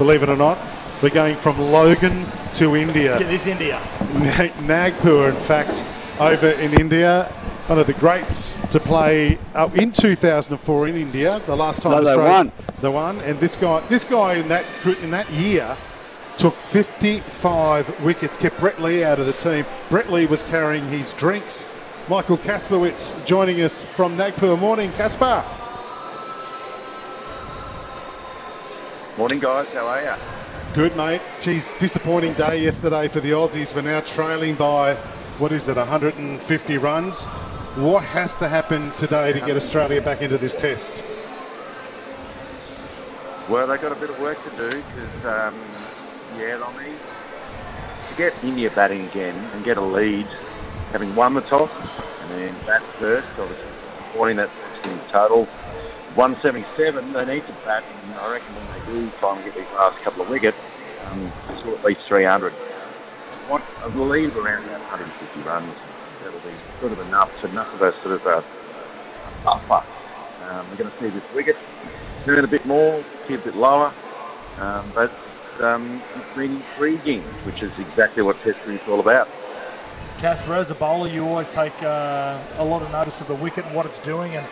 believe it or not. We're going from Logan to India. Get this India. Na- Nagpur, in fact, over in India. One of the greats to play uh, in 2004 in India. The last time No, they Australia- won. They won, and this guy, this guy in that in that year, took 55 wickets, kept Brett Lee out of the team. Brett Lee was carrying his drinks. Michael Kasprowicz joining us from Nagpur. Morning, Kasper. Morning, guys. How are you? Good, mate. Geez, disappointing day yesterday for the Aussies. We're now trailing by, what is it, 150 runs. What has to happen today to get Australia back into this test? Well, they've got a bit of work to do because, um, yeah, I mean, to get India batting again and get a lead, having won the toss and then bat first, obviously, 14 that in total. 177, they need to bat, and I reckon when they do try and get these last couple of wickets, um, at least 300. Want a lead of around about 150 runs. That'll be sort of enough to enough of a sort of a buffer. Um, we're going to see this wicket turn a bit more, keep a bit lower, um, but um, it's been intriguing, which is exactly what Test is all about. Casper, as a bowler, you always take uh, a lot of notice of the wicket and what it's doing. And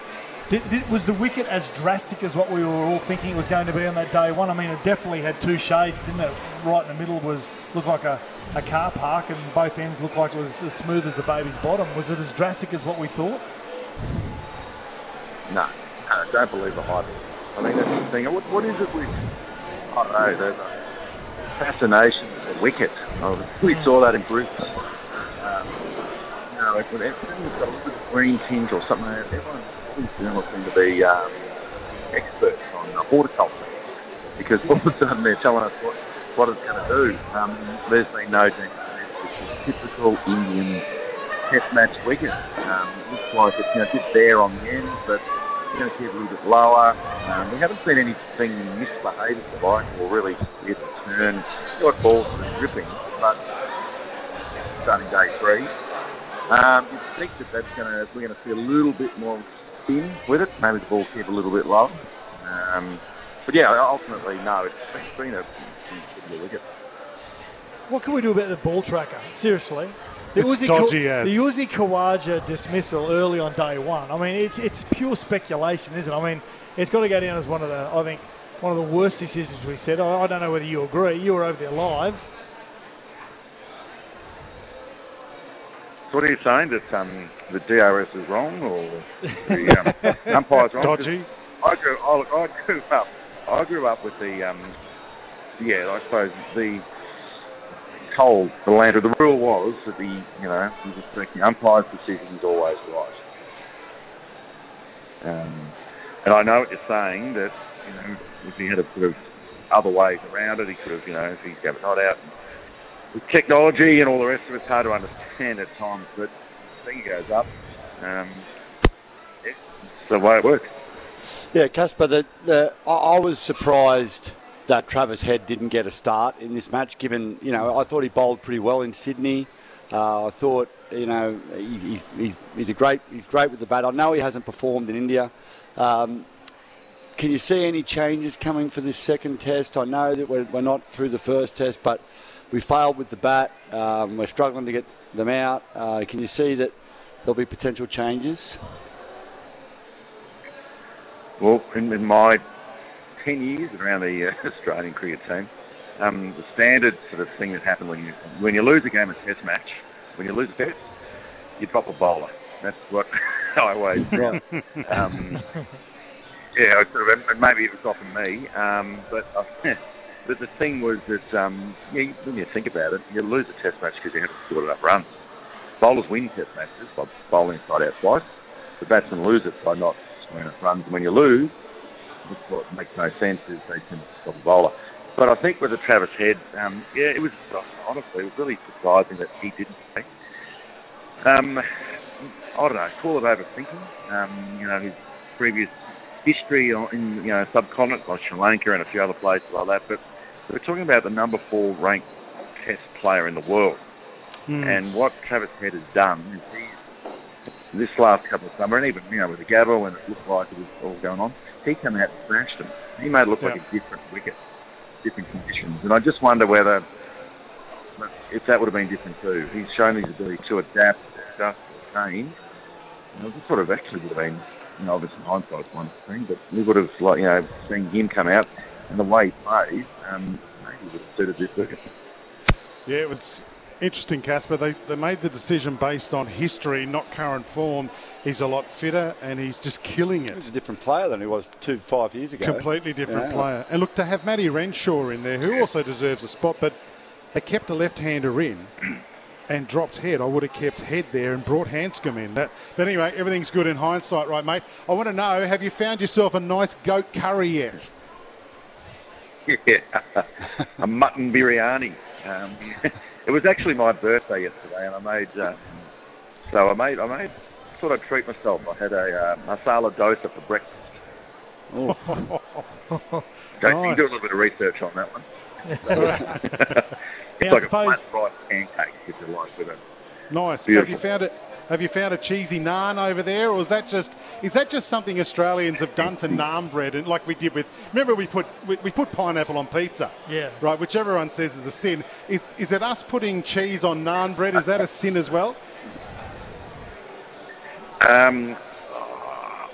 was the wicket as drastic as what we were all thinking it was going to be on that day one? I mean, it definitely had two shades, didn't it? Right in the middle was looked like a, a car park, and both ends looked like it was as smooth as a baby's bottom. Was it as drastic as what we thought? No, no, don't believe the hype. I think that's the thing. What, what is it with, I don't know, the, fascination with the wicket? Oh, we saw that in Brisbane. Um, you know, if everyone's got a little green tinge or something, everyone, these journalists seem to be um, experts on horticulture because all of a sudden they're telling us what, what it's going to do. Um, there's been no change. It's a typical Indian test match wicket. Um, looks like it's you know, a bit bare on the end, but it's going to keep a little bit lower. Um, we haven't seen anything misbehave, if you like, or really it turn. Got balls are dripping, but starting day three. Um, you think that that's going to we're going to see a little bit more spin with it. Maybe the ball keep a little bit low. Um, but yeah, ultimately, no, it's it's been a, it's wicket. What can we do about the ball tracker? Seriously. The It's Uzi dodgy Ka- as. The Uzi Khawaja dismissal early on day one. I mean, it's it's pure speculation, isn't it? I mean, it's got to go down as one of the, I think, one of the worst decisions we've said. I, I don't know whether you agree. You were over there live. What are you saying that um, the DRS is wrong or the um, umpire's wrong? Dodgy. I grew, I, I grew up. I grew up with the, um, yeah, I suppose the told the land. of The rule was that the, you know, the umpire's decision is always right. Um, and I know what you're saying that, you know, if he had a sort of other ways around it, he could have, you know, if he's got a not out. With technology and all the rest of it, it's hard to understand at times, but the thing goes up. Um, it's the way it works. Yeah, Casper, the, the, I, was surprised that Travis Head didn't get a start in this match, given, you know, I thought he bowled pretty well in Sydney. Uh, I thought, you know, he, he's, he's, he's, a great, he's great with the bat. I know he hasn't performed in India. Um, can you see any changes coming for this second test? I know that we're, we're not through the first test, but we failed with the bat. Um, we're struggling to get them out. Uh, can you see that there'll be potential changes? Well, in, in my 10 years around the uh, Australian cricket team, um, the standard sort of thing that happened when you when you lose a game of test match, when you lose a test, you drop a bowler. That's what I always Right. um, yeah, I sort of, and maybe it was often me, um, but uh, but the thing was that um, when you think about it, you lose a test match because you haven't scored enough runs. Bowlers win test matches by bowling inside out twice. The batsmen lose it by not scoring enough runs. And when you lose, what makes no sense is they can stop a bowler. But I think with the Travis Head, um, yeah, it was honestly it was really surprising that he didn't play. Um, I don't know, call it overthinking. Um, you know, his previous history in you know subcontinent like Sri Lanka and a few other places like that. But we're talking about the number four ranked Test player in the world, mm. and what Travis Head has done is he's this last couple of summer, and even you know with the Gabba when it looked like it was all going on, he came out and smashed them. He made it look yeah. like a different wicket different conditions. And I just wonder whether if that would have been different too. He's shown his ability to adapt, adjust, change. You know, this sort of actually would have been, you know, obviously hindsight's one thing, but we would have, like, you know, seen him come out and the way he plays, um, maybe would have suited this wicket. Yeah, it was interesting, Casper. They, they made the decision based on history, not current form. He's a lot fitter and he's just killing it. He's a different player than he was two, five years ago. Completely different yeah. player. And look, to have Matty Renshaw in there, who also deserves a spot, but they kept a left-hander in and dropped head. I would have kept head there and brought Handscomb in. That, but anyway, everything's good in hindsight, right, mate? I want to know, have you found yourself a nice goat curry yet? Yeah, a mutton biryani. Um, it was actually my birthday yesterday, and I made. Uh, so I made. I made. Thought I'd treat myself. I had a uh, masala dosa for breakfast. Oh. Don't nice. you do a little bit of research on that one. it's like a flat rice pancake, if you like, with it. Nice. Beautiful. Have you found it? Have you found a cheesy naan over there, or is that just is that just something Australians have done to naan bread, and like we did with? Remember, we put we, we put pineapple on pizza. Yeah. Right, which everyone says is a sin. Is is it us putting cheese on naan bread? Is that a sin as well? Um,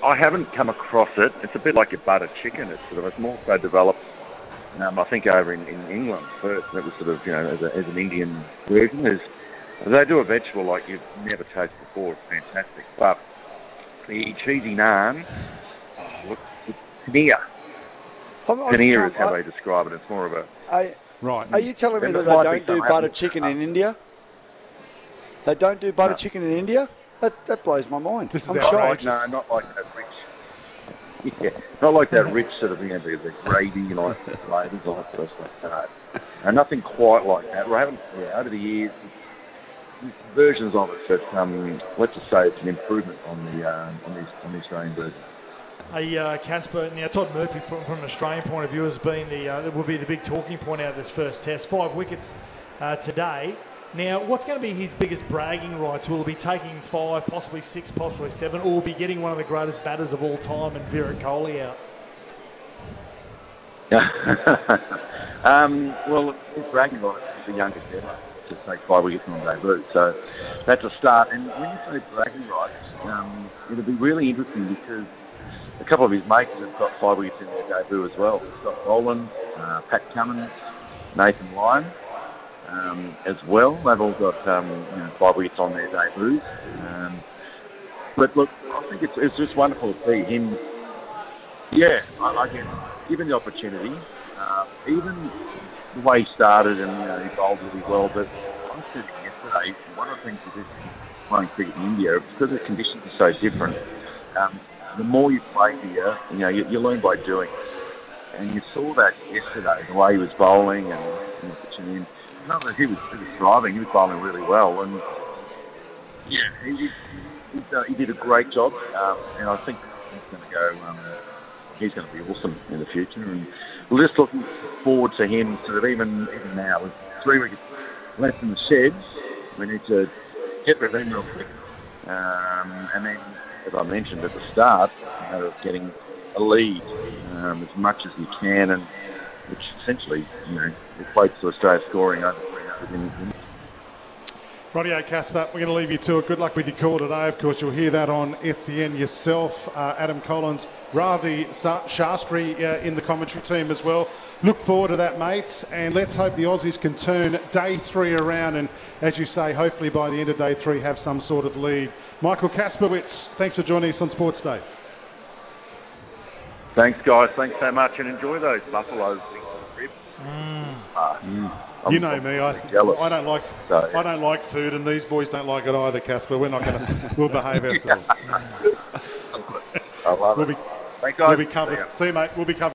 I haven't come across it. It's a bit like a butter chicken. It's sort of it's more so developed. Um, I think over in, in England first. That was sort of you know as, a, as an Indian version. There's they do a vegetable like you've never tasted before. It's fantastic. But the cheesy naan, oh, look, paneer. Paneer is how I, they describe it. It's more of a. I, right. Are you telling me that they don't do butter chicken in India? They don't do butter no. chicken in India? That, that blows my mind. This I'm is shocked. No, not like that rich. Yeah, not like that rich sort of, you know, the, the gravy, like flavours, all that sort of stuff. No, nothing quite like that. We haven't, yeah, over the years, versions of it, but um, let's just say it's an improvement on the uh, on, the, on the Australian version. Hey, uh, Casper, now Todd Murphy, from, from, an Australian point of view, has been the uh, will be the big talking point out of this first test. Five wickets uh, today. Now, what's going to be his biggest bragging rights? Will he be taking five, possibly six, possibly seven, or will be getting one of the greatest batters of all time and Virat Kohli out? um, well, his bragging rights is the youngest ever to take five wickets on debut. So that's a start. And when you say bragging rights, um, it'll be really interesting because a couple of his mates have got five wickets in their debut as well. Scott Boland, uh, Pat Cummins, Nathan Lyon. Um, as well, they've all got um, you know, five wickets on their debuts. Um, but look, I think it's, it's just wonderful to see him. Yeah, I, I guess given the opportunity, uh, even the way he started and you know, he bowled really well. But I thinking yesterday, one of the things with this playing cricket in India, because the conditions are so different, um, the more you play here, you know, you, you learn by doing. And you saw that yesterday, the way he was bowling and know, pitching in. That he was, he was thriving, he was bowling really well. And yeah, he, he, he, uh, he did a great job. Um, and I think he's going to go. Um, he's going to be awesome in the future. And we're just looking forward to him sort of even even now with three weeks left in the sheds. We need to get rid of him real quick, um, and then, as I mentioned at the start, you know, getting a lead um, as much as you can, and which essentially you know equates to Australia scoring over 300 in, Radio Casper, we're going to leave you to it. Good luck with your call today. Of course, you'll hear that on SEN yourself. Uh, Adam Collins, Ravi Shastri uh, in the commentary team as well. Look forward to that, mates, and let's hope the Aussies can turn day three around and, as you say, hopefully by the end of day three have some sort of lead. Michael Kasprowicz, thanks for joining us on Sportsday. Thanks, guys. Thanks so much, and enjoy those buffaloes. Mm. Uh, mm. you know me. I, I don't like so, yeah. I don't like food, and these boys don't like it either, Casper. We're not going to. We'll behave ourselves. I love we'll be, Thanks, guys. We'll be covered. See, See you, mate. We'll be covered.